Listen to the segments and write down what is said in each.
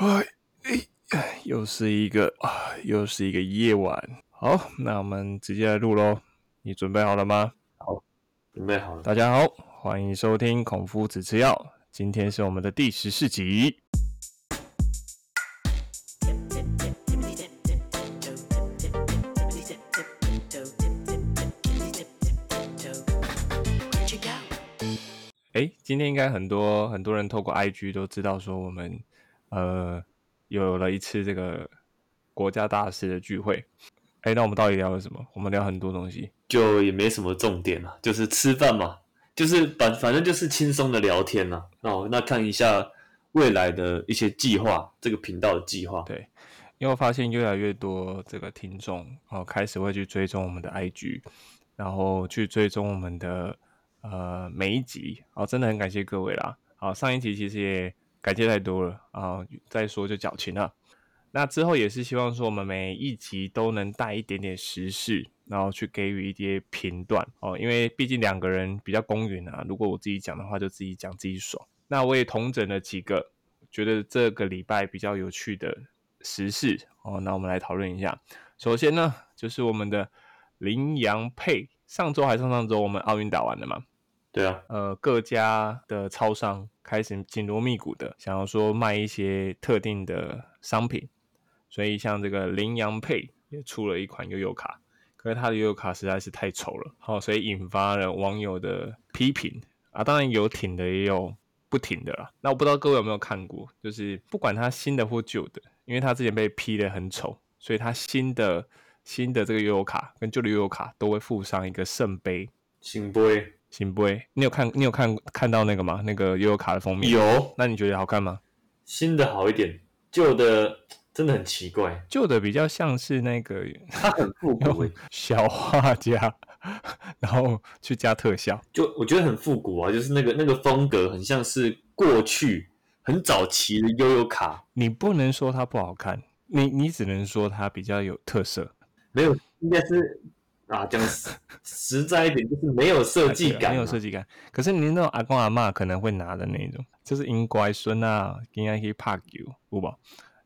哎哎，又是一个啊，又是一个夜晚。好，那我们直接来录喽。你准备好了吗？好，准备好了。大家好，欢迎收听孔夫子吃药。今天是我们的第十四集。哎，今天应该很多很多人透过 IG 都知道说我们呃有了一次这个国家大事的聚会。哎，那我们到底聊了什么？我们聊很多东西，就也没什么重点了，就是吃饭嘛，就是反反正就是轻松的聊天呐。哦，那看一下未来的一些计划，这个频道的计划。对，因为我发现越来越多这个听众哦开始会去追踪我们的 IG，然后去追踪我们的。呃，每一集哦，真的很感谢各位啦。好，上一集其实也感谢太多了啊，再说就矫情了。那之后也是希望说，我们每一集都能带一点点时事，然后去给予一些评断哦。因为毕竟两个人比较公允啊，如果我自己讲的话，就自己讲自己爽。那我也同整了几个觉得这个礼拜比较有趣的时事哦。那我们来讨论一下。首先呢，就是我们的羚羊配。上周还上上周，我们奥运打完了嘛？对啊，呃，各家的超商开始紧锣密鼓的想要说卖一些特定的商品，所以像这个羚羊配也出了一款悠悠卡，可是它的悠悠卡实在是太丑了，好，所以引发了网友的批评啊。当然有挺的，也有不挺的啦。那我不知道各位有没有看过，就是不管它新的或旧的，因为它之前被批的很丑，所以它新的。新的这个悠游卡跟旧的悠游卡都会附上一个圣杯，圣杯，圣杯。你有看，你有看看到那个吗？那个悠悠卡的封面有。那你觉得好看吗？新的好一点，旧的真的很奇怪。旧的比较像是那个，它很复古，小画家，然后去加特效，就我觉得很复古啊，就是那个那个风格很像是过去很早期的悠悠卡。你不能说它不好看，你你只能说它比较有特色。没有，应该是啊，讲实实在一点，就是没有设计 感，没有设计感。可是你那种阿公阿妈可能会拿的那种，就是因乖孙啊，应该可以拍球，不吧？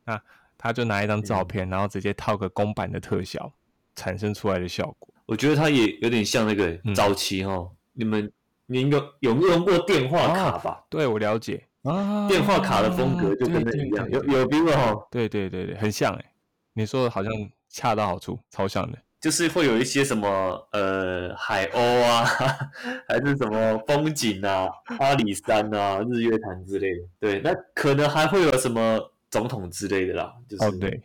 那他就拿一张照片，然后直接套个公版的特效，产生出来的效果，我觉得他也有点像那个早期哈。你们你有有用过电话卡吧？对，我了解啊，电话卡的风格就跟那一样，有有兵了哈。对对对对，很像哎，你说的好像。恰到好处，超像的，就是会有一些什么呃海鸥啊，还是什么风景啊，阿里山啊，日月潭之类的。对，那可能还会有什么总统之类的啦。就是、哦，对，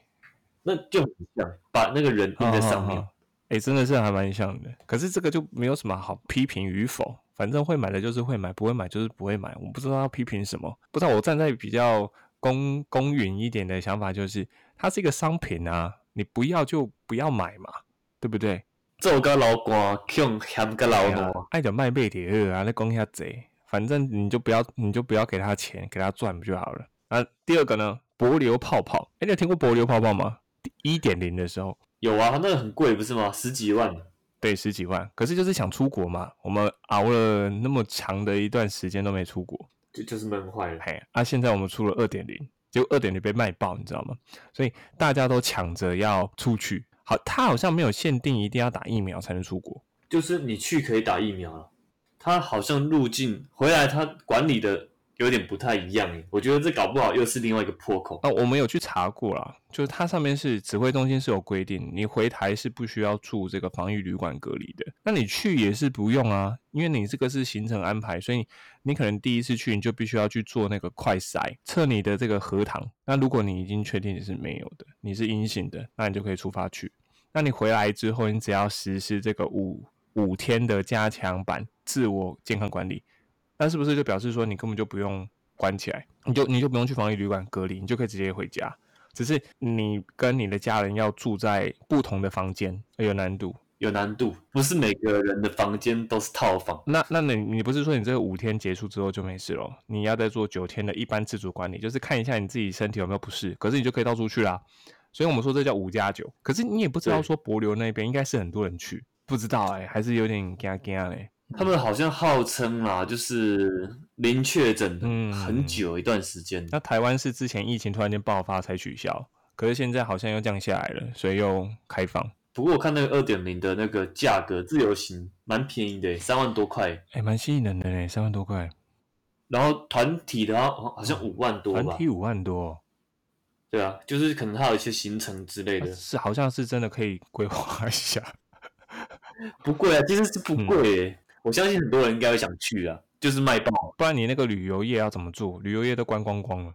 那就很像，把那个人印在上面。哎，真的是还蛮像的。可是这个就没有什么好批评与否，反正会买的就是会买，不会买就是不会买。我不知道要批评什么。不知道我站在比较公公允一点的想法，就是它是一个商品啊。你不要就不要买嘛，对不对？做个老官，穷嫌个老奴，爱就卖贝铁二啊！你讲下贼，反正你就不要，你就不要给他钱，给他赚不就好了？啊，第二个呢，柏流泡泡，哎，你有听过柏流泡泡吗？一点零的时候有啊，那个很贵不是吗？十几万，对，十几万。可是就是想出国嘛，我们熬了那么长的一段时间都没出国，就就是闷坏了。嘿，啊，现在我们出了二点零。就二点零被卖爆，你知道吗？所以大家都抢着要出去。好，他好像没有限定一定要打疫苗才能出国，就是你去可以打疫苗了。他好像入境回来，他管理的。有点不太一样诶，我觉得这搞不好又是另外一个破口。那我们有去查过了，就是它上面是指挥中心是有规定，你回台是不需要住这个防疫旅馆隔离的。那你去也是不用啊，因为你这个是行程安排，所以你可能第一次去你就必须要去做那个快筛，测你的这个核糖。那如果你已经确定你是没有的，你是阴性的，那你就可以出发去。那你回来之后，你只要实施这个五五天的加强版自我健康管理。那是不是就表示说你根本就不用关起来，你就你就不用去防疫旅馆隔离，你就可以直接回家？只是你跟你的家人要住在不同的房间，有难度，有难度。不是每个人的房间都是套房。那那你你不是说你这个五天结束之后就没事了？你要再做九天的一般自主管理，就是看一下你自己身体有没有不适，可是你就可以到处去啦。所以我们说这叫五加九。可是你也不知道说博流那边应该是很多人去，不知道哎，还是有点惊惊嘞。他们好像号称啦，就是零确诊嗯很久一段时间。那台湾是之前疫情突然间爆发才取消，可是现在好像又降下来了，所以又开放。不过我看那个二点零的那个价格，自由行蛮便宜的，三万多块。哎，蛮吸引人的呢，三万多块，然后团体的话好好像五万多吧？团体五万多，对啊，就是可能还有一些行程之类的，是好像是真的可以规划一下。不贵啊，其实是不贵耶。我相信很多人应该会想去啊，就是卖爆。不然你那个旅游业要怎么做？旅游业都关光光了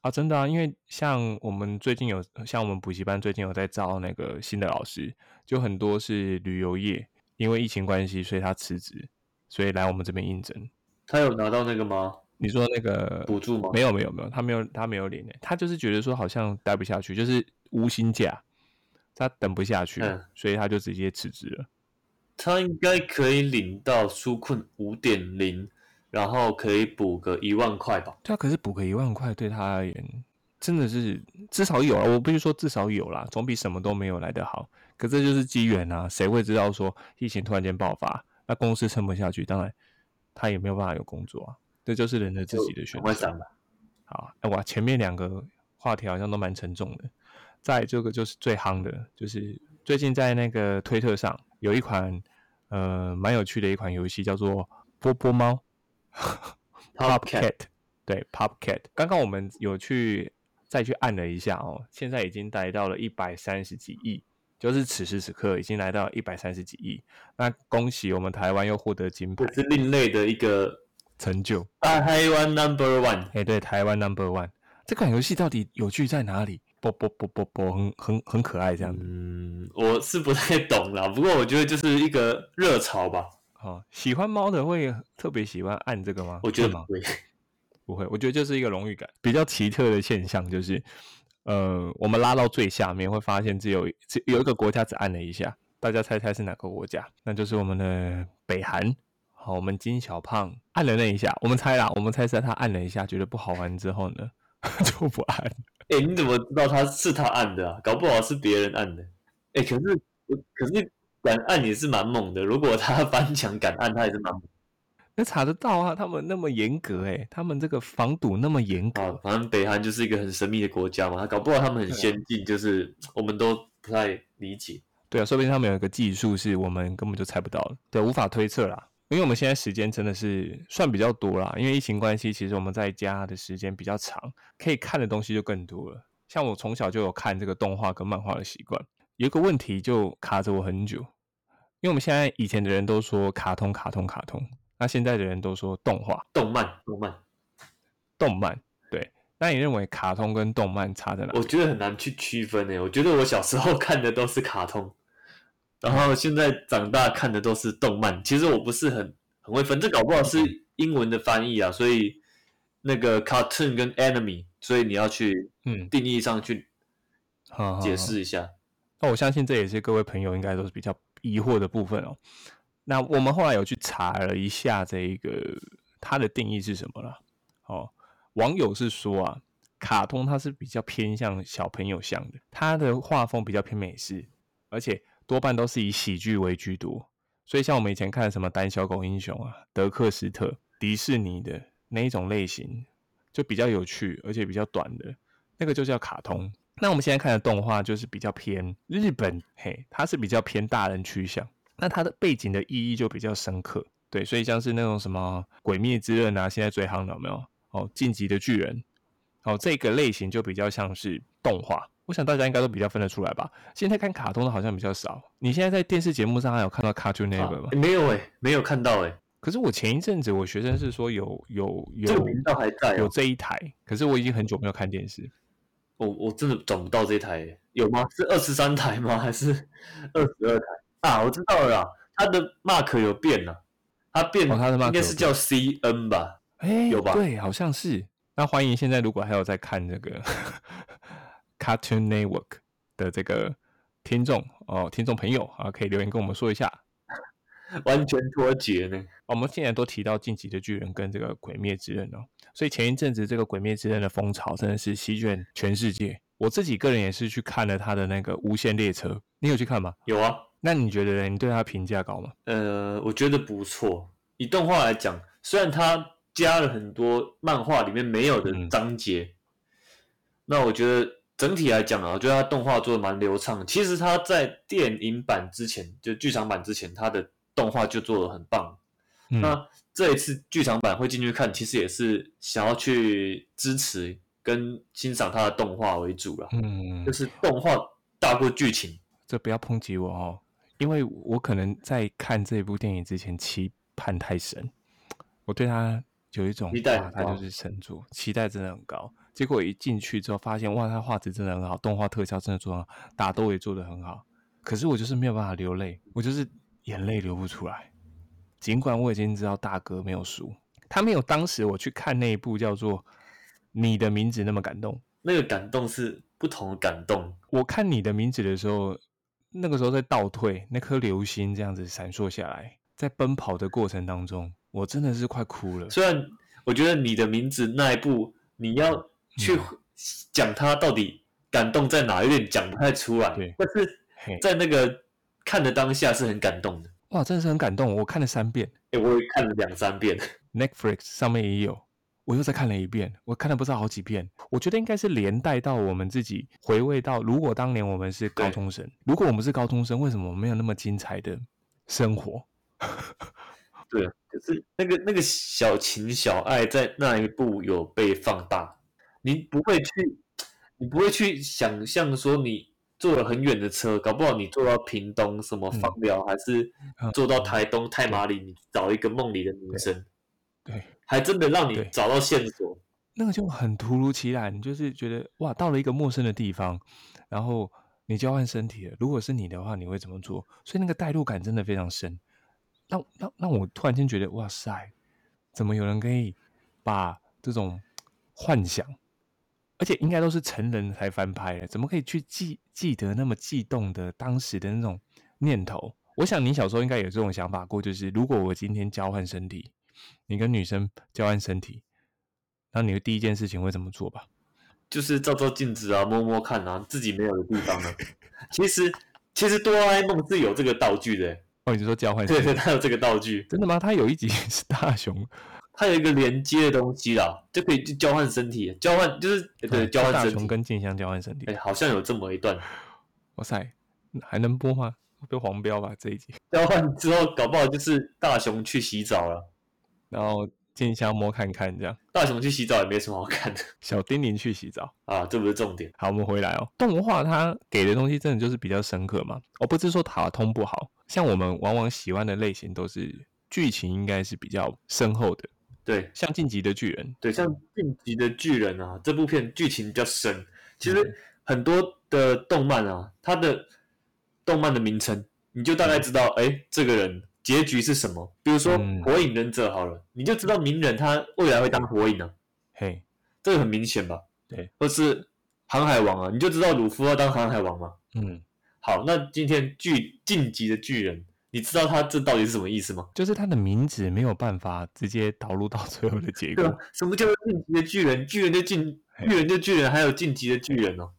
啊！真的啊，因为像我们最近有，像我们补习班最近有在招那个新的老师，就很多是旅游业，因为疫情关系，所以他辞职，所以来我们这边应征。他有拿到那个吗？你说那个补助吗？没有没有没有，他没有他没有领的，他就是觉得说好像待不下去，就是无薪假，他等不下去，嗯所以他就直接辞职了。他应该可以领到纾困五点零，然后可以补个一万块吧。对啊，可是补个一万块对他而言，真的是至少有啊。我必须说至少有啦，总比什么都没有来得好。可这就是机缘啊，谁会知道说疫情突然间爆发，那公司撑不下去，当然他也没有办法有工作啊。这就是人的自己的选择。好，哎我，前面两个话题好像都蛮沉重的。再这个就是最夯的，就是最近在那个推特上有一款呃蛮有趣的一款游戏，叫做波波猫 Pop Cat 对 Pop Cat。刚刚我们有去再去按了一下哦，现在已经来到了一百三十几亿，就是此时此刻已经来到一百三十几亿。那恭喜我们台湾又获得金牌这是另类的一个成就。啊，台湾 Number One。哎，对，台湾 Number One 这款游戏到底有趣在哪里？啵啵啵啵啵，很很很可爱这样子。嗯，我是不太懂啦，不过我觉得就是一个热潮吧。哦，喜欢猫的会特别喜欢按这个吗？我觉得不？会。不会，我觉得就是一个荣誉感。比较奇特的现象就是，呃，我们拉到最下面会发现只有只有一个国家只按了一下，大家猜猜是哪个国家？那就是我们的北韩。好，我们金小胖按了那一下，我们猜啦，我们猜是他按了一下，觉得不好玩之后呢，就不按。哎、你怎么知道他是他按的啊？搞不好是别人按的。哎、可是可是敢按也是蛮猛的。如果他翻墙敢按，他也是蛮猛 那查得到啊，他们那么严格诶、他们这个防堵那么严格，啊。反正北韩就是一个很神秘的国家嘛，他搞不好他们很先进，就是我们都不太理解。对啊，说不定他们有一个技术是我们根本就猜不到的，对，无法推测啦。因为我们现在时间真的是算比较多啦，因为疫情关系，其实我们在家的时间比较长，可以看的东西就更多了。像我从小就有看这个动画跟漫画的习惯，有一个问题就卡着我很久，因为我们现在以前的人都说卡通、卡通、卡通，那现在的人都说动画、动漫，动漫，动漫。对，那你认为卡通跟动漫差在哪？我觉得很难去区分诶。我觉得我小时候看的都是卡通，然后现在长大看的都是动漫。其实我不是很很会分，这搞不好是英文的翻译啊，所以那个 cartoon 跟 enemy，所以你要去嗯，定义上去解好好好释一下。那我相信这也是各位朋友应该都是比较疑惑的部分哦。那我们后来有去查了一下这一个它的定义是什么了。哦，网友是说啊，卡通它是比较偏向小朋友向的，它的画风比较偏美式，而且多半都是以喜剧为居多。所以像我们以前看什么《胆小狗英雄》啊、德克斯特、迪士尼的那一种类型，就比较有趣，而且比较短的，那个就叫卡通。那我们现在看的动画就是比较偏日本，嘿，它是比较偏大人趋向，那它的背景的意义就比较深刻，对，所以像是那种什么《鬼灭之刃》啊，现在最夯的有没有？哦，《进击的巨人》，哦，这个类型就比较像是动画，我想大家应该都比较分得出来吧。现在看卡通的好像比较少，你现在在电视节目上还有看到 Cartoon 啊 Network 吗？诶没有诶，没有看到诶，可是我前一阵子我学生是说有有有这个频道还在有哦。这一台，可是我已经很久没有看电视。我我真的找不到这台诶，有吗？是二十三台吗？还是二十二台？啊，我知道了啦，它的 mark 有变了，它变，哦它的 mark 有应该是叫 CN 吧？哎，有吧对，好像是。那欢迎现在如果还有在看这个 Cartoon Network 的这个听众哦，听众朋友啊，可以留言跟我们说一下。完全脱节呢。我们现在都提到《晋级的巨人》跟这个《鬼灭之刃》哦，所以前一阵子这个《鬼灭之刃》的风潮真的是席卷全世界。我自己个人也是去看了他的那个《无限列车》，你有去看吗？有啊，那你觉得呢？你对他评价高吗？呃，我觉得不错。以动画来讲，虽然他加了很多漫画里面没有的章节，那我觉得整体来讲啊，我觉得它动画做的蛮流畅。其实他在电影版之前，就剧场版之前，他的动画就做的很棒。那这一次剧场版会进去看，其实也是想要去支持跟欣赏他的动画为主了。嗯，就是动画大过剧情。这不要抨击我哦。因为我可能在看这部电影之前期盼太深，我对他有一种期待，他就是神作，期待真的很高。结果一进去之后，发现哇，它画质真的很好，动画特效真的做好，打斗也做得很好。可是我就是没有办法流泪，我就是眼泪流不出来。尽管我已经知道大哥没有输，他没有当时我去看那一部叫做《你的名字》那么感动，那个感动是不同的感动。我看你的名字的时候。那个时候在倒退，那颗流星这样子闪烁下来，在奔跑的过程当中，我真的是快哭了。虽然我觉得你的名字那一部，你要去讲他到底感动在哪，有点讲不太出来。对，但是在那个看的当下是很感动的。哇，真的是很感动，我看了三遍，哎，我也看了两三遍。Netflix 上面也有。我又再看了一遍，我看了不知道好几遍。我觉得应该是连带到我们自己回味到，如果当年我们是高中生，如果我们是高中生，为什么没有那么精彩的生活？对，就是那个那个小情小爱在那一部有被放大，你不会去，你不会去想象说你坐了很远的车，搞不好你坐到屏东什么芳寮，还是坐到台东太麻里，你找一个梦里的女生。对。还真的让你找到线索，那个就很突如其来，你就是觉得哇，到了一个陌生的地方，然后你交换身体了。如果是你的话，你会怎么做？所以那个代入感真的非常深。让让让我突然间觉得，哇塞，怎么有人可以把这种幻想，而且应该都是成人才翻拍的，怎么可以去记记得那么悸动的当时的那种念头？我想你小时候应该有这种想法过，就是如果我今天交换身体。你跟女生交换身体，那你的第一件事情会怎么做吧？就是照照镜子啊，摸摸看啊，自己没有的地方呢。其实，其实哆啦 A 梦是有这个道具的。哦，你说交换？对对，他有这个道具。真的吗？他有一集 是大雄，他有一个连接的东西啦，就可以去交换身体。交换就是对交换大雄跟静香交换身体。哎，好像有这么一段。哇塞，还能播吗？被黄标吧这一集。交换之后，搞不好就是大雄去洗澡了。然后静香摸看看，这样大雄去洗澡也没什么好看的。小丁玲去洗澡 啊，这不是重点。好，我们回来哦。动画它给的东西真的就是比较深刻嘛？我不是说卡通不好，像我们往往喜欢的类型都是剧情应该是比较深厚的。对，像晋级的巨人，对，像晋级的巨人啊，这部片剧情比较深。其实很多的动漫啊，它的动漫的名称你就大概知道，哎，这个人。结局是什么？比如说《火影忍者》好了，你就知道鸣人他未来会当火影啊。嘿，这个很明显吧？对。或是航海王啊，你就知道鲁夫要当航海王嘛。嗯。好，那今天巨晋级的巨人，你知道他这到底是什么意思吗？就是他的名字没有办法直接导入到最后的结果。什么叫做晋级的巨人？巨人就进，巨人就巨人，还有晋级的巨人哦。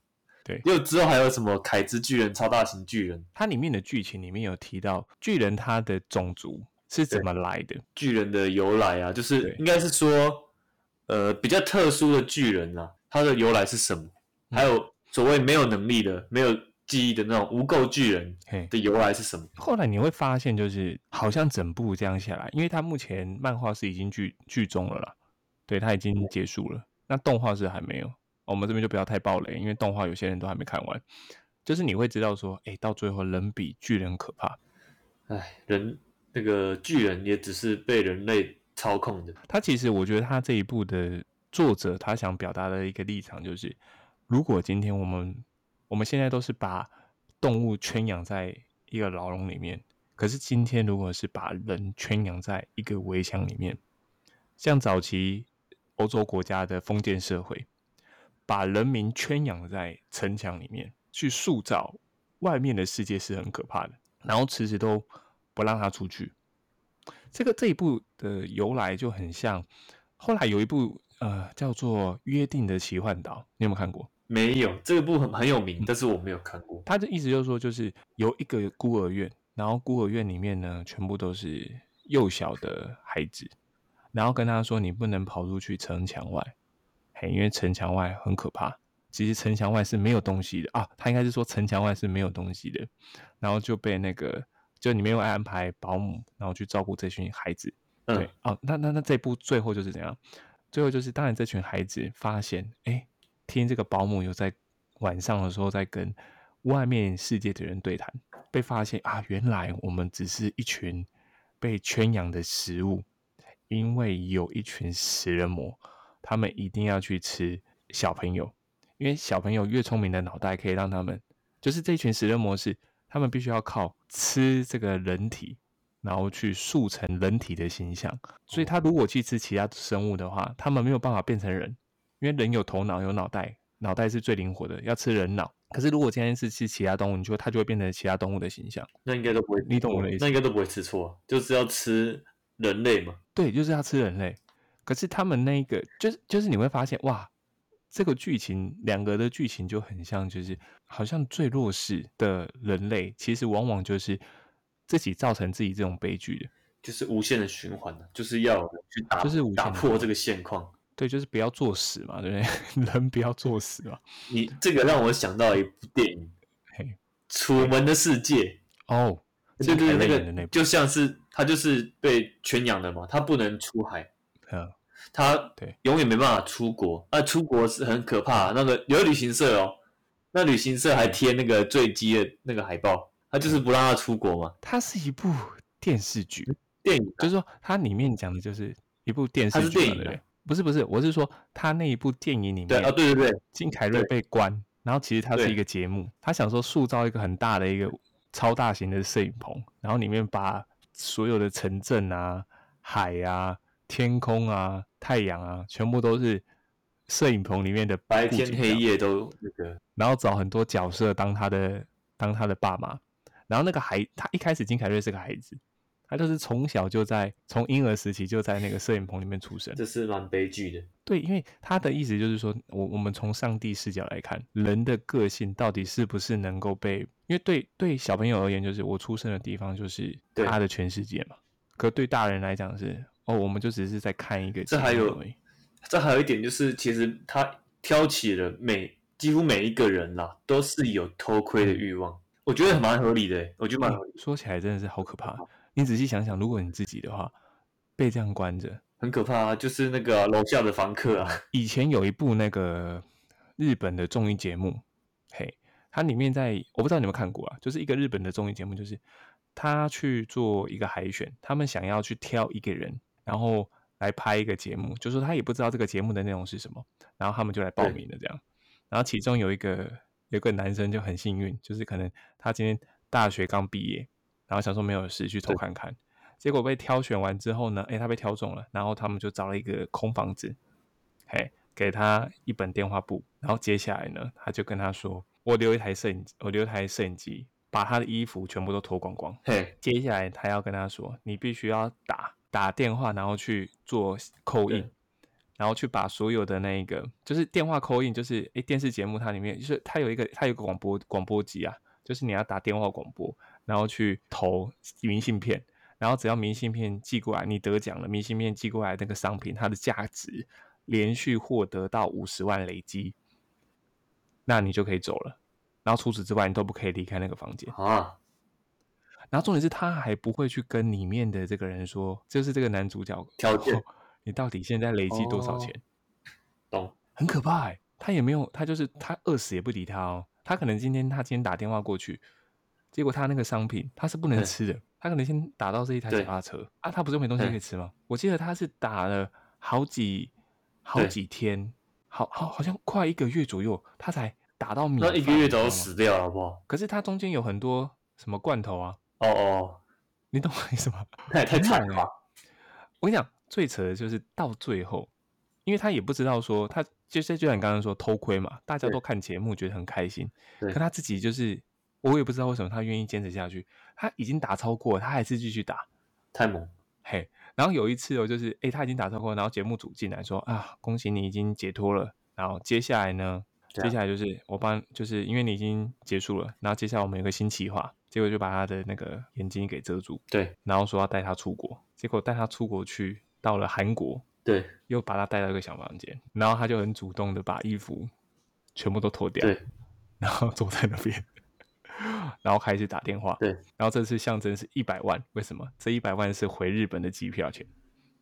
对，又之后还有什么凯之巨人、超大型巨人？它里面的剧情里面有提到巨人他的种族是怎么来的，巨人的由来啊，就是应该是说，呃，比较特殊的巨人啊，它的由来是什么？还有所谓没有能力的、没有记忆的那种无垢巨人的由来是什么？后来你会发现，就是好像整部这样下来，因为它目前漫画是已经剧剧终了啦，对，它已经结束了，那动画是还没有。我们这边就不要太暴雷，因为动画有些人都还没看完。就是你会知道说，哎，到最后人比巨人可怕。哎，人那个巨人也只是被人类操控的。他其实我觉得他这一部的作者他想表达的一个立场就是，如果今天我们我们现在都是把动物圈养在一个牢笼里面，可是今天如果是把人圈养在一个围墙里面，像早期欧洲国家的封建社会。把人民圈养在城墙里面，去塑造外面的世界是很可怕的，然后迟迟都不让他出去。这个这一部的由来就很像，后来有一部呃叫做《约定的奇幻岛》，你有没有看过？没有，这个部很很有名，但是我没有看过。他的意思就是说，就是有一个孤儿院，然后孤儿院里面呢，全部都是幼小的孩子，然后跟他说，你不能跑出去城墙外，嘿，因为城墙外很可怕。其实城墙外是没有东西的啊，他应该是说城墙外是没有东西的，然后就被那个就里面又安排保姆，然后去照顾这群孩子。对，哦，那那那这部最后就是怎样？最后就是，当然这群孩子发现，哎，听这个保姆有在晚上的时候在跟外面世界的人对谈，被发现啊，原来我们只是一群被圈养的食物，因为有一群食人魔，他们一定要去吃小朋友。因为小朋友越聪明的脑袋可以让他们，就是这群食人魔是，他们必须要靠吃这个人体，然后去塑成人体的形象。所以他如果去吃其他生物的话，他们没有办法变成人，因为人有头脑有脑袋，脑袋是最灵活的，要吃人脑。可是如果今天是吃其他动物，你就它就会变成其他动物的形象。那应该都不会，你懂我的意思？那应该都不会吃错，就是要吃人类嘛。对，就是要吃人类。可是他们那个，就是就是你会发现，哇。这个剧情，两个的剧情就很像，就是好像最弱势的人类，其实往往就是自己造成自己这种悲剧的，就是无限的循环的，就是要去打，就是打破这个现况。对，就是不要作死嘛，对不对？人不要作死嘛。你这个让我想到一部电影，《嘿，楚门的世界》哦，对对，那个就像是他就是被圈养的嘛，他不能出海。嗯。他对永远没办法出国，啊，出国是很可怕。那个有旅行社哦，那旅行社还贴那个坠机的那个海报，他就是不让他出国嘛。它是一部电视剧，电影，就是说它里面讲的就是一部电视剧，电影，不是不是，我是说他那一部电影里面，啊对对对，金凯瑞被关，然后其实他是一个节目，他想说塑造一个很大的一个超大型的摄影棚，然后里面把所有的城镇啊、海啊。天空啊，太阳啊，全部都是摄影棚里面的白天黑夜都。那个，然后找很多角色当他的当他的爸妈，然后那个孩他一开始金凯瑞是个孩子，他就是从小就在从婴儿时期就在那个摄影棚里面出生，这是蛮悲剧的。对，因为他的意思就是说，我我们从上帝视角来看，人的个性到底是不是能够被，因为对对小朋友而言，就是我出生的地方就是他的全世界嘛，可对大人来讲是。哦，我们就只是在看一个。这还有，这还有一点就是，其实他挑起了每几乎每一个人啦，都是有偷窥的欲望。我觉得蛮合理的，我觉得蛮合理。说起来真的是好可怕。你仔细想想，如果你自己的话被这样关着，很可怕啊！就是那个楼下的房客啊。以前有一部那个日本的综艺节目，嘿，它里面在我不知道你有没有看过啊，就是一个日本的综艺节目，就是他去做一个海选，他们想要去挑一个人。然后来拍一个节目，就说他也不知道这个节目的内容是什么，然后他们就来报名了这样。然后其中有一个有个男生就很幸运，就是可能他今天大学刚毕业，然后想说没有事去偷看看，结果被挑选完之后呢，哎，他被挑中了，然后他们就找了一个空房子，嘿，给他一本电话簿，然后接下来呢，他就跟他说，我留一台摄影，我留一台摄影机，把他的衣服全部都脱光光，嘿，接下来他要跟他说，你必须要打。打电话，然后去做扣印，然后去把所有的那个，就是电话扣印，就是诶电视节目它里面就是它有一个它有个广播广播机啊，就是你要打电话广播，然后去投明信片，然后只要明信片寄过来，你得奖了，明信片寄过来那个商品它的价值连续获得到五十万累积，那你就可以走了，然后除此之外你都不可以离开那个房间啊。然后重点是他还不会去跟里面的这个人说，就是这个男主角条件，你到底现在累积多少钱？懂，很可怕哎，他也没有，他就是他饿死也不理他哦。他可能今天他今天打电话过去，结果他那个商品他是不能吃的，他可能先打到这一台脚踏车啊，他不是没东西可以吃吗？我记得他是打了好几好几天，好好好像快一个月左右，他才打到米。那一个月都死掉了，好不好？可是他中间有很多什么罐头啊。哦哦，你懂我意思吗？那 也太惨了。我跟你讲，最扯的就是到最后，因为他也不知道说，他就是就像你刚刚说偷窥嘛，大家都看节目觉得很开心，可他自己就是，我也不知道为什么他愿意坚持下去。他已经打超过，他还是继续打，太猛。嘿，然后有一次哦，就是哎他已经打超过，然后节目组进来说啊，恭喜你已经解脱了，然后接下来呢，接下来就是我帮，就是因为你已经结束了，然后接下来我们有个新企划，结果就把他的那个眼睛给遮住，对然后说要带他出国，结果带他出国去到了韩国，对又把他带到一个小房间，然后他就很主动的把衣服全部都脱掉，对然后坐在那边，然后开始打电话，对，然后这次象征是一百万，为什么？这一百万是回日本的机票钱。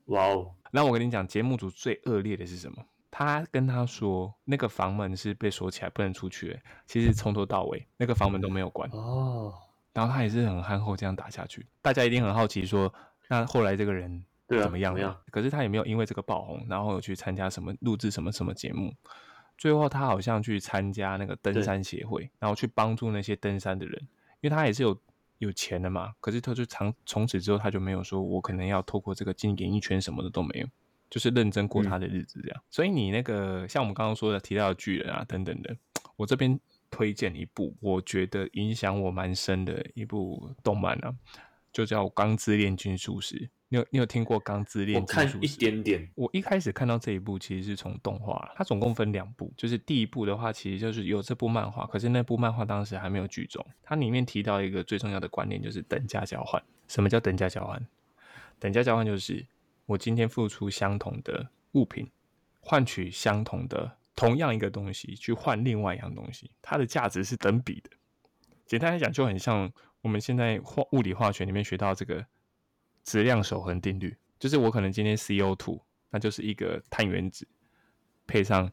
哇哦，那我跟你讲，节目组最恶劣的是什么？他跟他说那个房门是被锁起来，不能出去的。其实从头到尾那个房门都没有关，哦，然后他也是很憨厚这样打下去。大家一定很好奇说，那后来这个人对啊怎么样了？怎么样可是他也没有因为这个爆红，然后有去参加什么录制什么什么节目。最后他好像去参加那个登山协会，然后去帮助那些登山的人，因为他也是有有钱的嘛。可是他就从从此之后他就没有说我可能要透过这个进演艺圈什么的都没有，就是认真过他的日子这样。所以你那个像我们刚刚说的提到的巨人啊等等的，我这边推荐一部我觉得影响我蛮深的一部动漫啊，就叫《钢之炼金术师》。你有你有听过《钢之炼我看一金术师》？点点，我一开始看到这一部其实是从动画，它总共分两部，就是第一部的话其实就是有这部漫画，可是那部漫画当时还没有剧终，它里面提到一个最重要的观念就是等价交换。什么叫等价交换？等价交换就是我今天付出相同的物品，换取相同的同样一个东西去换另外一样东西，它的价值是等比的。简单来讲，就很像我们现在化物理化学里面学到这个质量守恒定律，就是我可能今天 CO2，那就是一个碳原子配上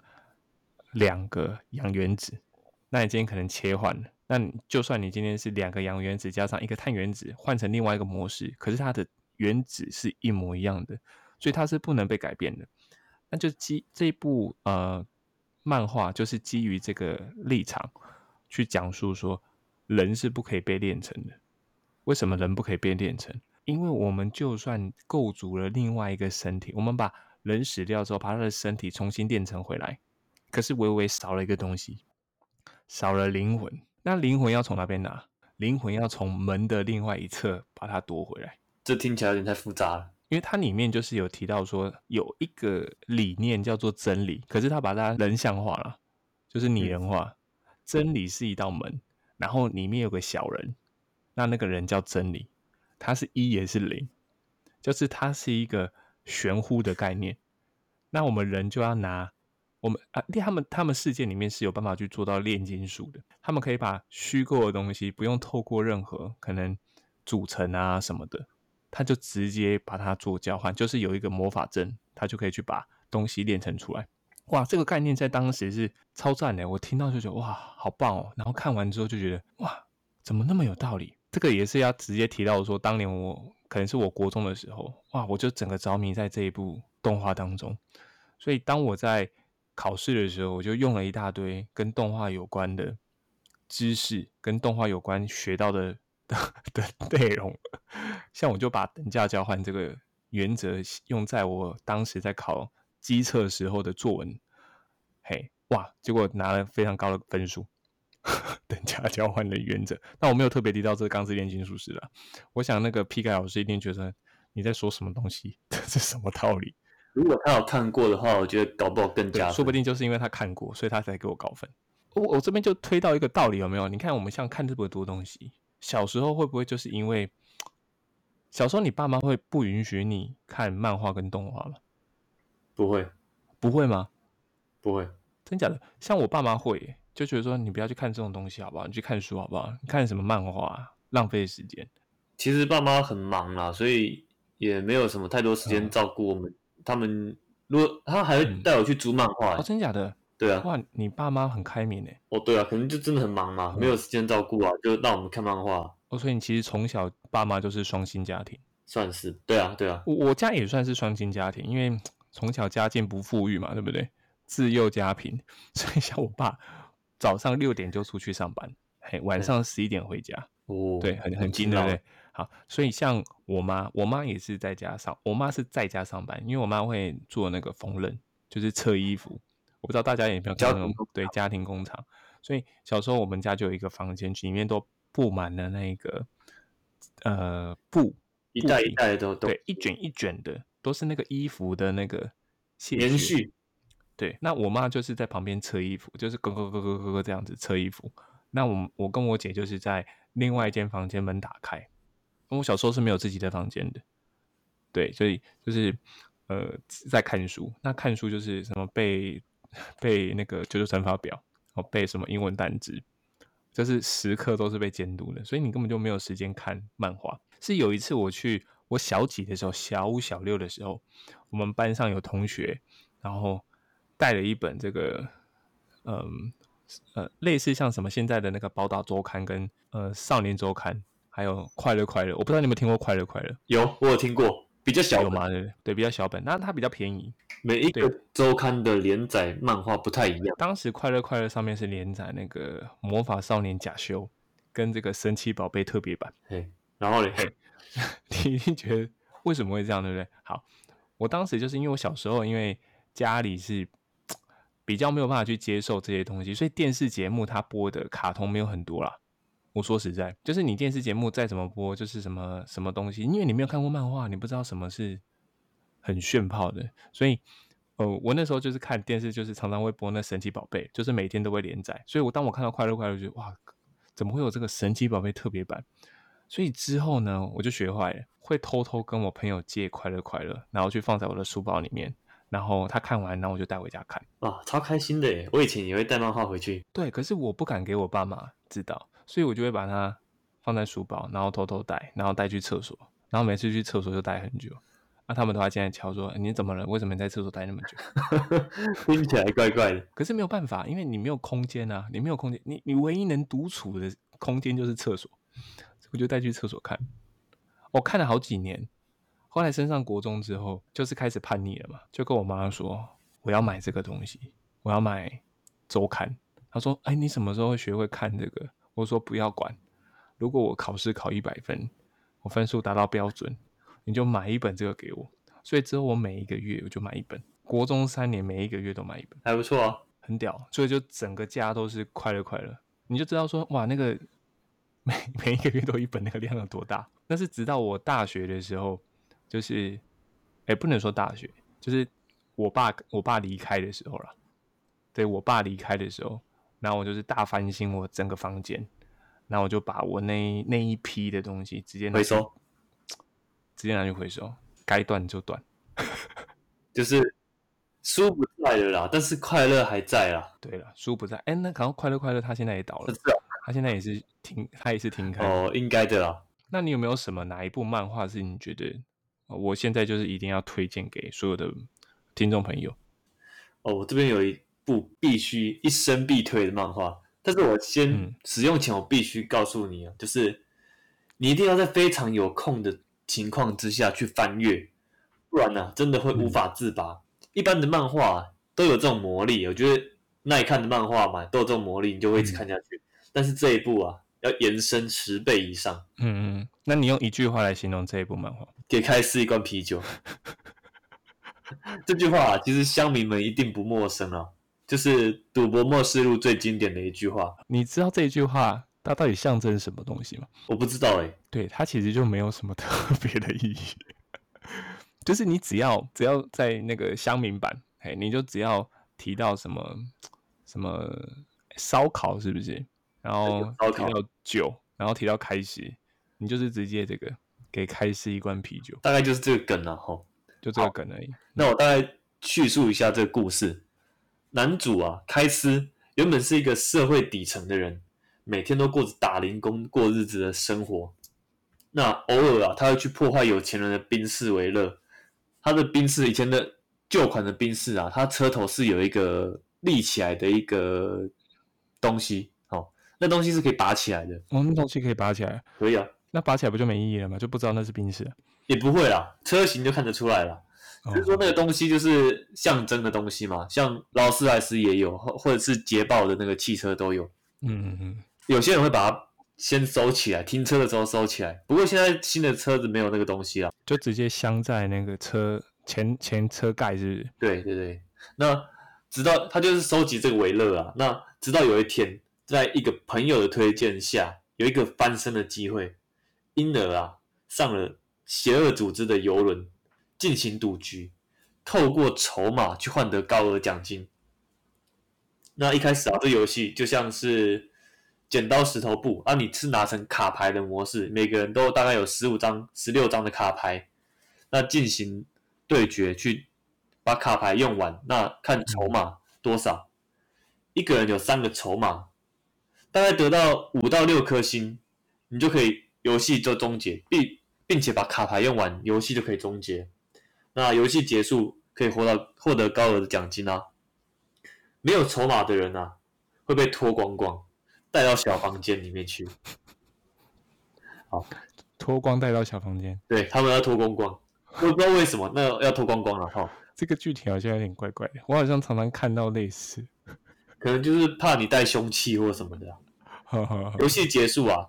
两个氧原子，那你今天可能切换了，那就算你今天是两个氧原子加上一个碳原子换成另外一个模式，可是它的原子是一模一样的，所以它是不能被改变的。那就基这一部呃漫画就是基于这个立场去讲述说，人是不可以被炼成的。为什么人不可以被炼成？因为我们就算构筑了另外一个身体，我们把人死掉之后，把他的身体重新炼成回来，可是微微少了一个东西，少了灵魂。那灵魂要从哪边拿？灵魂要从门的另外一侧把它夺回来。这听起来有点太复杂了。因为它里面就是有提到说有一个理念叫做真理，可是他把它人像化了，就是拟人化。真理是一道门，然后里面有个小人，那那个人叫真理，他是一也是零，就是它是一个玄乎的概念。那我们人就要拿我们啊，他们他们世界里面是有办法去做到炼金术的，他们可以把虚构的东西不用透过任何可能组成啊什么的。他就直接把它做交换，就是有一个魔法阵，他就可以去把东西炼成出来。哇，这个概念在当时是超赞的，我听到就觉得哇，好棒哦。然后看完之后就觉得哇，怎么那么有道理？这个也是要直接提到说，当年我可能是我国中的时候，哇，我就整个着迷在这一部动画当中。所以当我在考试的时候，我就用了一大堆跟动画有关的知识，跟动画有关学到的。的的内容，像我就把等价交换这个原则用在我当时在考机测时候的作文，嘿，哇，结果拿了非常高的分数。等价交换的原则，那我没有特别提到这个钢之炼金术师了。我想那个 P 盖老师一定觉得你在说什么东西，这是什么道理？如果他有看过的话，我觉得搞不好更加，说不定就是因为他看过，所以他才给我高分。我我这边就推到一个道理，有没有？你看我们像看这么多东西。小时候会不会就是因为小时候你爸妈会不允许你看漫画跟动画吗？不会，不会吗？不会，真假的？像我爸妈会，就觉得说你不要去看这种东西好不好？你去看书好不好？你看什么漫画，浪费时间。其实爸妈很忙啦，所以也没有什么太多时间照顾我们。嗯、他们如果他还会带我去租漫画、哦，真假的？对啊，哇，你爸妈很开明诶。哦，对啊，可能就真的很忙嘛，没有时间照顾啊，就让我们看漫画。哦，所以你其实从小爸妈就是双薪家庭，算是。对啊，对啊。我我家也算是双薪家庭，因为从小家境不富裕嘛，对不对？自幼家贫，所以像我爸早上六点就出去上班，嘿，晚上十一点回家。哦，对，很很近，对不对？好，所以像我妈，我妈也是在家上，我妈是在家上班，因为我妈会做那个缝纫，就是测衣服。我不知道大家有没有看那种对家庭工厂，所以小时候我们家就有一个房间，里面都布满了那个呃布，一袋一袋都对，一卷一卷的，都是那个衣服的那个棉絮，对，那我妈就是在旁边车衣服，就是咯咯咯咯咯咯这样子车衣服。那我我跟我姐就是在另外一间房间门打开。我小时候是没有自己的房间的，对，所以就是呃在看书。那看书就是什么背背那个九九乘法表，哦背什么英文单词，就是时刻都是被监督的，所以你根本就没有时间看漫画。是有一次我去我小几的时候，小五小六的时候，我们班上有同学，然后带了一本这个，嗯呃类似像什么现在的那个宝岛周刊跟呃少年周刊。还有快乐快乐，我不知道你有没有听过快乐快乐？有，我有听过，比较小嘛，对对，比较小本，那它比较便宜。每一个周刊的连载漫画不太一样。当时快乐快乐上面是连载那个魔法少年假修跟这个神奇宝贝特别版。嘿，然后嘞，你一定觉得为什么会这样，对不对？好，我当时就是因为我小时候因为家里是比较没有办法去接受这些东西，所以电视节目它播的卡通没有很多啦。我说实在，就是你电视节目再怎么播，就是什么什么东西，因为你没有看过漫画，你不知道什么是很炫炮的。所以，呃，我那时候就是看电视，就是常常会播那神奇宝贝，就是每天都会连载。所以我当我看到快乐快乐，就哇，怎么会有这个神奇宝贝特别版？所以之后呢，我就学坏了，会偷偷跟我朋友借快乐快乐，然后去放在我的书包里面，然后他看完，然后我就带回家看。哇，超开心的耶！我以前也会带漫画回去。对，可是我不敢给我爸妈知道。所以我就会把它放在书包，然后偷偷带，然后带去厕所，然后每次去厕所就待很久。啊，他们都还进来敲说：“你怎么了？为什么在厕所待那么久？”听起来怪怪的。可是没有办法，因为你没有空间啊，你没有空间，你你唯一能独处的空间就是厕所。我就带去厕所看，我看了好几年。后来升上国中之后，就是开始叛逆了嘛，就跟我妈说：“我要买这个东西，我要买周刊。”她说：“哎，你什么时候会学会看这个？”我说不要管，如果我考试考一百分，我分数达到标准，你就买一本这个给我。所以之后我每一个月我就买一本，国中三年每一个月都买一本，还不错啊，很屌。所以就整个家都是快乐快乐，你就知道说哇，那个每 每一个月都一本，那个量有多大。那是直到我大学的时候，就是哎，不能说大学，就是我爸我爸离开的时候了。对我爸离开的时候。然后我就是大翻新我整个房间，然后我就把我那那一批的东西直接回收，直接拿去回收，该断就断，就是书不在了啦，但是快乐还在啦。对了，书不在，哎，那可能快乐快乐他现在也倒了，他现在也是停，他也是停开。哦，应该的啦。那你有没有什么哪一部漫画是你觉得我现在就是一定要推荐给所有的听众朋友？哦，我这边有一。部必须一生必推的漫画，但是我先使用前，我必须告诉你啊，就是你一定要在非常有空的情况之下去翻阅，不然呢，真的会无法自拔。一般的漫画都有这种魔力，我觉得耐看的漫画嘛，都有这种魔力，你就会一直看下去。但是这一步啊，要延伸十倍以上。嗯嗯，那你用一句话来形容这一部漫画？给开司一罐啤酒。这句话其实乡民们一定不陌生啊。就是《赌博默示录》最经典的一句话，你知道这一句话它到底象征什么东西吗？我不知道哎。对，它其实就没有什么特别的意义。就是你只要只要在那个乡民版，哎，你就只要提到什么什么烧烤，是不是？然后 提到酒，然后提到开始，你就是直接这个给开始一罐啤酒，大概就是这个梗了哈，就这个梗而已。那我大概叙述一下这个故事。男主啊，开司原本是一个社会底层的人，每天都过着打零工过日子的生活。那偶尔啊，他会去破坏有钱人的宾士为乐。他的宾士以前的旧款的宾士啊，他车头是有一个立起来的一个东西，哦，那东西是可以拔起来的。哦，那东西可以拔起来？可以啊。那拔起来不就没意义了吗？就不知道那是冰室？也不会啦，车型就看得出来了。就是说那个东西就是象征的东西嘛，像劳斯莱斯也有，或或者是捷豹的那个汽车都有。嗯嗯嗯。有些人会把它先收起来，停车的时候收起来。不过现在新的车子没有那个东西了，就直接镶在那个车前前车盖，是不是？对对对。那直到他就是收集这个为乐啊。那直到有一天，在一个朋友的推荐下，有一个翻身的机会，因而啊上了邪恶组织的游轮。进行赌局，透过筹码去换得高额奖金。那一开始啊，这游戏就像是剪刀石头布啊，你是拿成卡牌的模式，每个人都大概有十五张、十六张的卡牌，那进行对决，去把卡牌用完，那看筹码多少，一个人有三个筹码，大概得到五到六颗星，你就可以游戏就终结，并并且把卡牌用完，游戏就可以终结。那游戏结束可以获到获得高额的奖金啊！没有筹码的人啊，会被脱光光，带到小房间里面去。好，脱光带到小房间，对他们要脱光光，我不知道为什么，那要脱光光了哈。这个剧情好像有点怪怪的，我好像常常看到类似，可能就是怕你带凶器或什么的。游戏结束啊，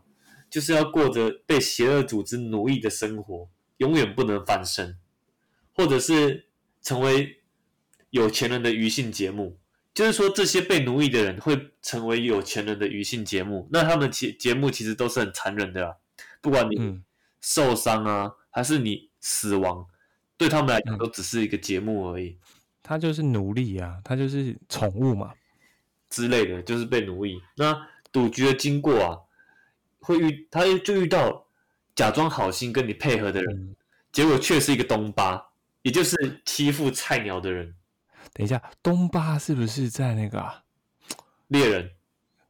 就是要过着被邪恶组织奴役的生活，永远不能翻身。或者是成为有钱人的娱性节目，就是说这些被奴役的人会成为有钱人的娱性节目。那他们节节目其实都是很残忍的，不管你受伤啊，还是你死亡，对他们来讲都只是一个节目而已。他就是奴隶啊，他就是宠物嘛之类的，就是被奴役。那赌局的经过啊，会遇他就遇到假装好心跟你配合的人，结果却是一个东巴。也就是欺负菜鸟的人。等一下，东巴是不是在那个啊猎人？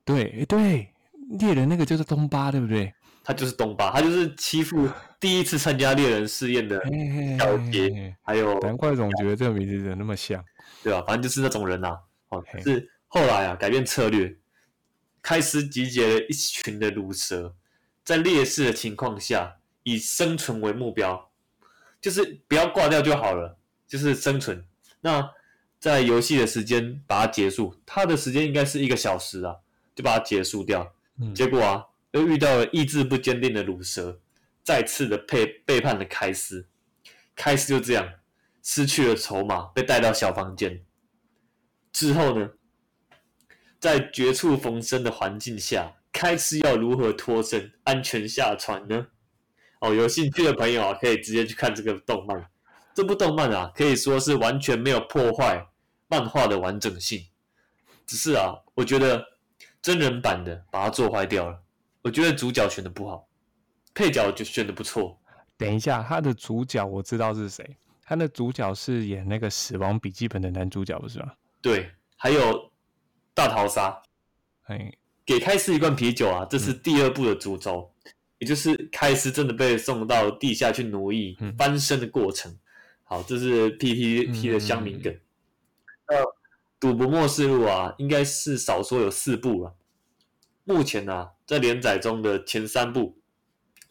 对，对，猎人那个就是东巴，对不对？他就是东巴，他就是欺负第一次参加猎人试验的小杰。还有，难怪总觉得这个名字怎么那么像，对吧？反正就是那种人呐。哦，是后来啊，改变策略，开始集结了一群的乳蛇，在劣势的情况下，以生存为目标。就是不要挂掉就好了，就是生存。那在游戏的时间把它结束，它的时间应该是一个小时啊，就把它结束掉。结果啊，又遇到了意志不坚定的乳蛇，再次的背背叛了开司。开司就这样失去了筹码，被带到小房间。之后呢，在绝处逢生的环境下，开司要如何脱身，安全下船呢？哦，有兴趣的朋友啊，可以直接去看这个动漫。这部动漫啊，可以说是完全没有破坏漫画的完整性。只是啊，我觉得真人版的把它做坏掉了。我觉得主角选的不好，配角就选的不错。等一下，他的主角我知道是谁，他的主角是演那个《死亡笔记本》的男主角，不是吗？对，还有大逃杀。哎，给开司一罐啤酒啊，这是第二部的主轴。也就是开司真的被送到地下去奴役、翻身的过程。好，这是 PPT 的乡民梗。那《赌博末世录》啊，应该是少说有四部了。目前呢，在连载中的前三部，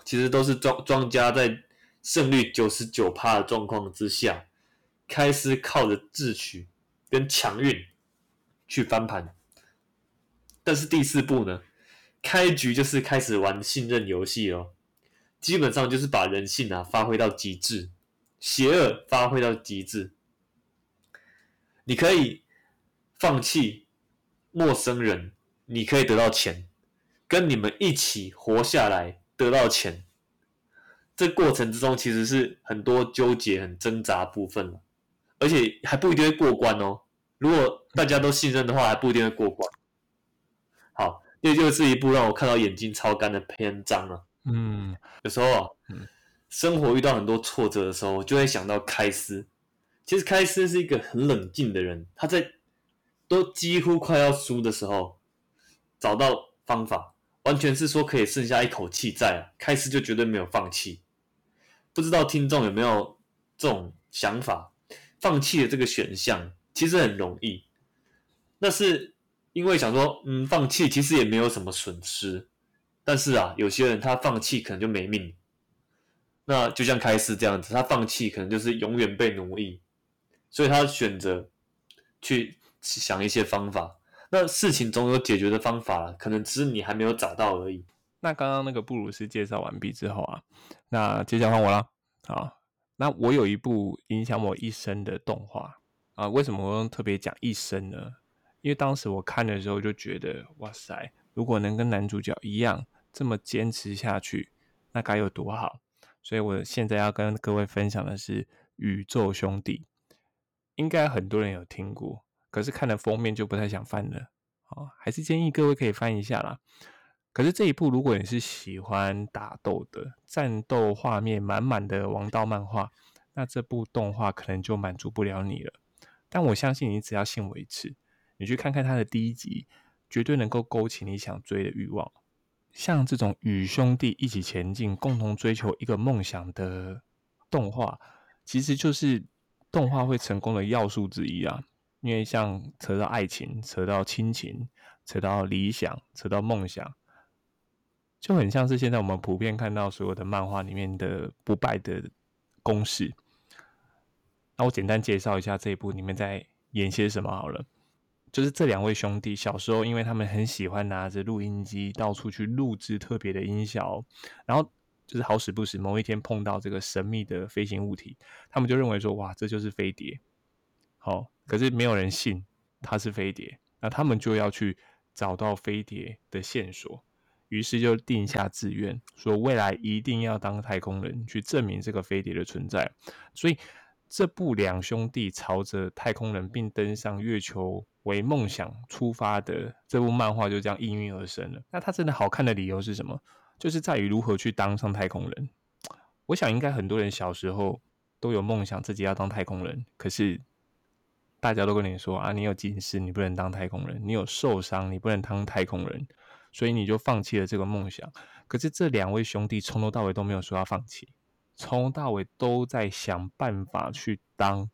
其实都是庄庄家在胜率九十九趴的状况之下，开司靠着智取跟强运去翻盘。但是第四步呢？开局就是开始玩信任游戏哦，基本上就是把人性啊发挥到极致，邪恶发挥到极致。你可以放弃陌生人，你可以得到钱，跟你们一起活下来得到钱。这过程之中其实是很多纠结、很挣扎部分了，而且还不一定会过关哦。如果大家都信任的话，还不一定会过关。好。这就是一部让我看到眼睛超干的篇章了。嗯，有时候啊，生活遇到很多挫折的时候，就会想到开司。其实开司是一个很冷静的人，他在都几乎快要输的时候，找到方法，完全是说可以剩下一口气在啊。开司就绝对没有放弃。不知道听众有没有这种想法？放弃的这个选项其实很容易，那是。因为想说，嗯，放弃其实也没有什么损失，但是啊，有些人他放弃可能就没命。那就像开司这样子，他放弃可能就是永远被奴役，所以他选择去想一些方法。那事情总有解决的方法，可能只是你还没有找到而已。那刚刚那个布鲁斯介绍完毕之后啊，那接下来换我了。好，那我有一部影响我一生的动画啊，为什么我特别讲一生呢？因为当时我看的时候就觉得，哇塞，如果能跟男主角一样这么坚持下去，那该有多好！所以我现在要跟各位分享的是《宇宙兄弟》。应该很多人有听过，可是看了封面就不太想翻了。哦，还是建议各位可以翻一下啦。可是这一部，如果你是喜欢打斗的、战斗画面满满的王道漫画，那这部动画可能就满足不了你了。但我相信你只要信我一次，你去看看它的第一集，绝对能够勾起你想追的欲望。像这种与兄弟一起前进、共同追求一个梦想的动画，其实就是动画会成功的要素之一啊。因为像扯到爱情、扯到亲情、扯到理想、扯到梦想，就很像是现在我们普遍看到所有的漫画里面的不败的公式。那我简单介绍一下这一部里面在演些什么好了。就是这两位兄弟小时候，因为他们很喜欢拿着录音机到处去录制特别的音效，然后就是好死不死某一天碰到这个神秘的飞行物体，他们就认为说哇，这就是飞碟。好，可是没有人信它是飞碟，那他们就要去找到飞碟的线索，于是就定下志愿，说未来一定要当太空人去证明这个飞碟的存在，所以。这部两兄弟朝着太空人并登上月球为梦想出发的这部漫画就这样应运而生了。那它真的好看的理由是什么？就是在于如何去当上太空人。我想应该很多人小时候都有梦想自己要当太空人，可是大家都跟你说啊，你有近视，你不能当太空人；你有受伤，你不能当太空人，所以你就放弃了这个梦想。可是这两位兄弟从头到尾都没有说要放弃。从头到尾都在想办法去当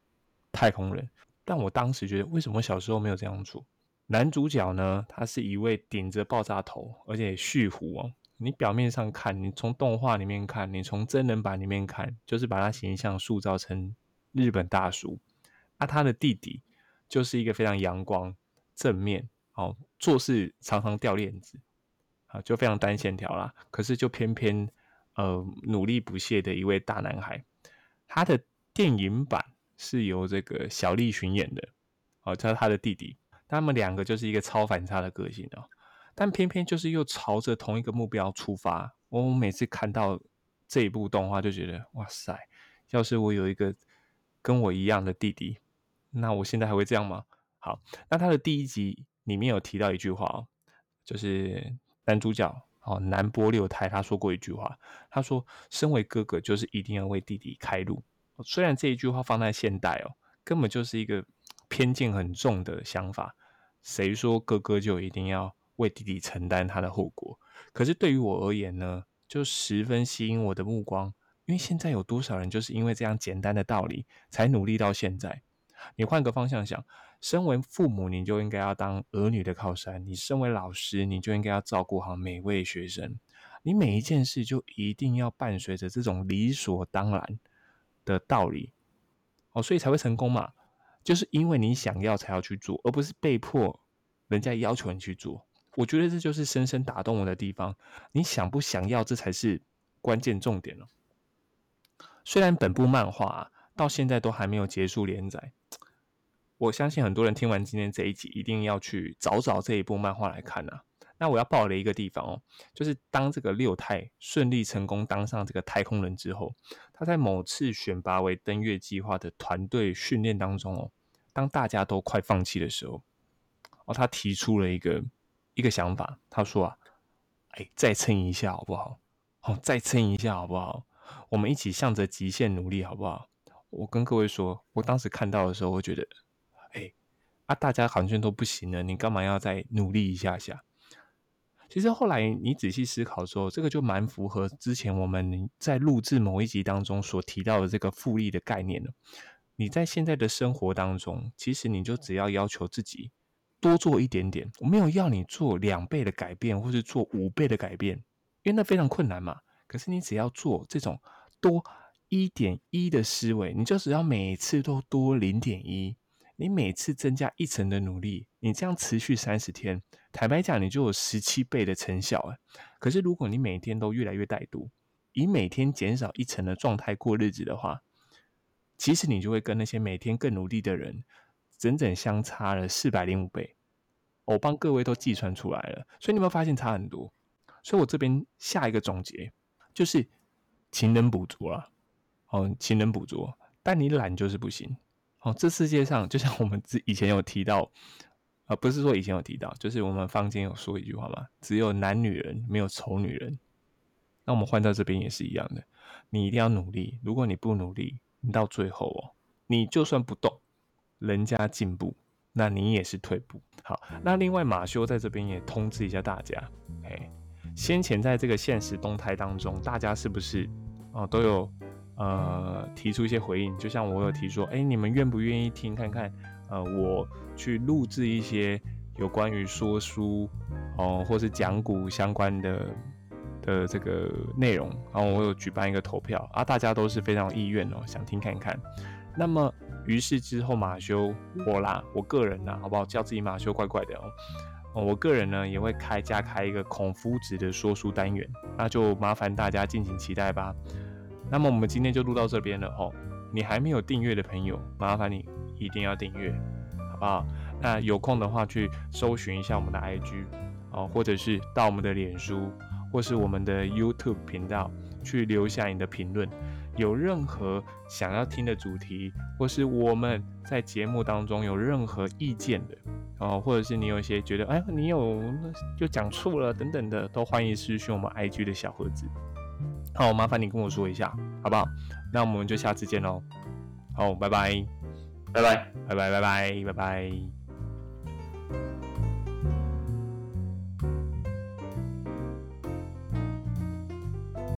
太空人，但我当时觉得，为什么小时候没有这样做？男主角呢，他是一位顶着爆炸头，而且蓄胡哦。你表面上看，你从动画里面看，你从真人版里面看，就是把他形象塑造成日本大叔。啊，他的弟弟就是一个非常阳光、正面，哦，做事常常掉链子，啊，就非常单线条啦。可是就偏偏。呃，努力不懈的一位大男孩，他的电影版是由这个小栗旬演的，哦，他是他的弟弟，他们两个就是一个超反差的个性哦，但偏偏就是又朝着同一个目标出发。我每次看到这一部动画，就觉得哇塞，要是我有一个跟我一样的弟弟，那我现在还会这样吗？好，那他的第一集里面有提到一句话哦，就是男主角。哦，南波六太他说过一句话，他说：“身为哥哥，就是一定要为弟弟开路。”虽然这一句话放在现代哦，根本就是一个偏见很重的想法。谁说哥哥就一定要为弟弟承担他的后果？可是对于我而言呢，就十分吸引我的目光，因为现在有多少人就是因为这样简单的道理，才努力到现在。你换个方向想。身为父母，你就应该要当儿女的靠山；你身为老师，你就应该要照顾好每位学生。你每一件事就一定要伴随着这种理所当然的道理哦，所以才会成功嘛。就是因为你想要才要去做，而不是被迫人家要求你去做。我觉得这就是深深打动我的地方。你想不想要，这才是关键重点了。虽然本部漫画到现在都还没有结束连载。我相信很多人听完今天这一集，一定要去找找这一部漫画来看呐。那我要爆的一个地方哦，就是当这个六太顺利成功当上这个太空人之后，他在某次选拔为登月计划的团队训练当中哦，当大家都快放弃的时候，哦，他提出了一个一个想法，他说啊，哎，再撑一下好不好？哦，再撑一下好不好？我们一起向着极限努力好不好？我跟各位说，我当时看到的时候，我觉得。啊，大家好像都不行了，你干嘛要再努力一下下？其实后来你仔细思考之后，这个就蛮符合之前我们在录制某一集当中所提到的这个复利的概念了。你在现在的生活当中，其实你就只要要求自己多做一点点，我没有要你做两倍的改变，或是做五倍的改变，因为那非常困难嘛。可是你只要做这种多一点一的思维，你就只要每次都多零点一。你每次增加一层的努力，你这样持续三十天，坦白讲，你就有十七倍的成效啊。可是如果你每天都越来越怠惰，以每天减少一层的状态过日子的话，其实你就会跟那些每天更努力的人，整整相差了四百零五倍。我帮各位都计算出来了，所以你有没有发现差很多？所以我这边下一个总结就是：勤能补拙啊，哦，勤能补拙，但你懒就是不行。哦，这世界上就像我们之以前有提到，啊，不是说以前有提到，就是我们坊间有说一句话嘛，只有男女人，没有丑女人。那我们换到这边也是一样的，你一定要努力。如果你不努力，你到最后哦，你就算不动，人家进步，那你也是退步。好，那另外马修在这边也通知一下大家，哎，先前在这个现实动态当中，大家是不是哦都有？呃，提出一些回应，就像我有提说，哎，你们愿不愿意听看看？呃，我去录制一些有关于说书哦，或是讲古相关的的这个内容，然后我有举办一个投票啊，大家都是非常有意愿哦，想听看看。那么，于是之后马修我啦，我个人呢，好不好？叫自己马修怪怪的哦。哦，我个人呢也会开加开一个孔夫子的说书单元，那就麻烦大家敬请期待吧。那么我们今天就录到这边了哦。你还没有订阅的朋友，麻烦你一定要订阅，好不好？那有空的话去搜寻一下我们的 IG 哦，或者是到我们的脸书或是我们的 YouTube 频道去留下你的评论。有任何想要听的主题，或是我们在节目当中有任何意见的哦，或者是你有一些觉得哎，你有就讲错了等等的，都欢迎私讯我们 IG 的小盒子。好，麻烦你跟我说一下，好不好？那我们就下次见喽。好，拜拜，拜拜，拜拜，拜拜，拜拜。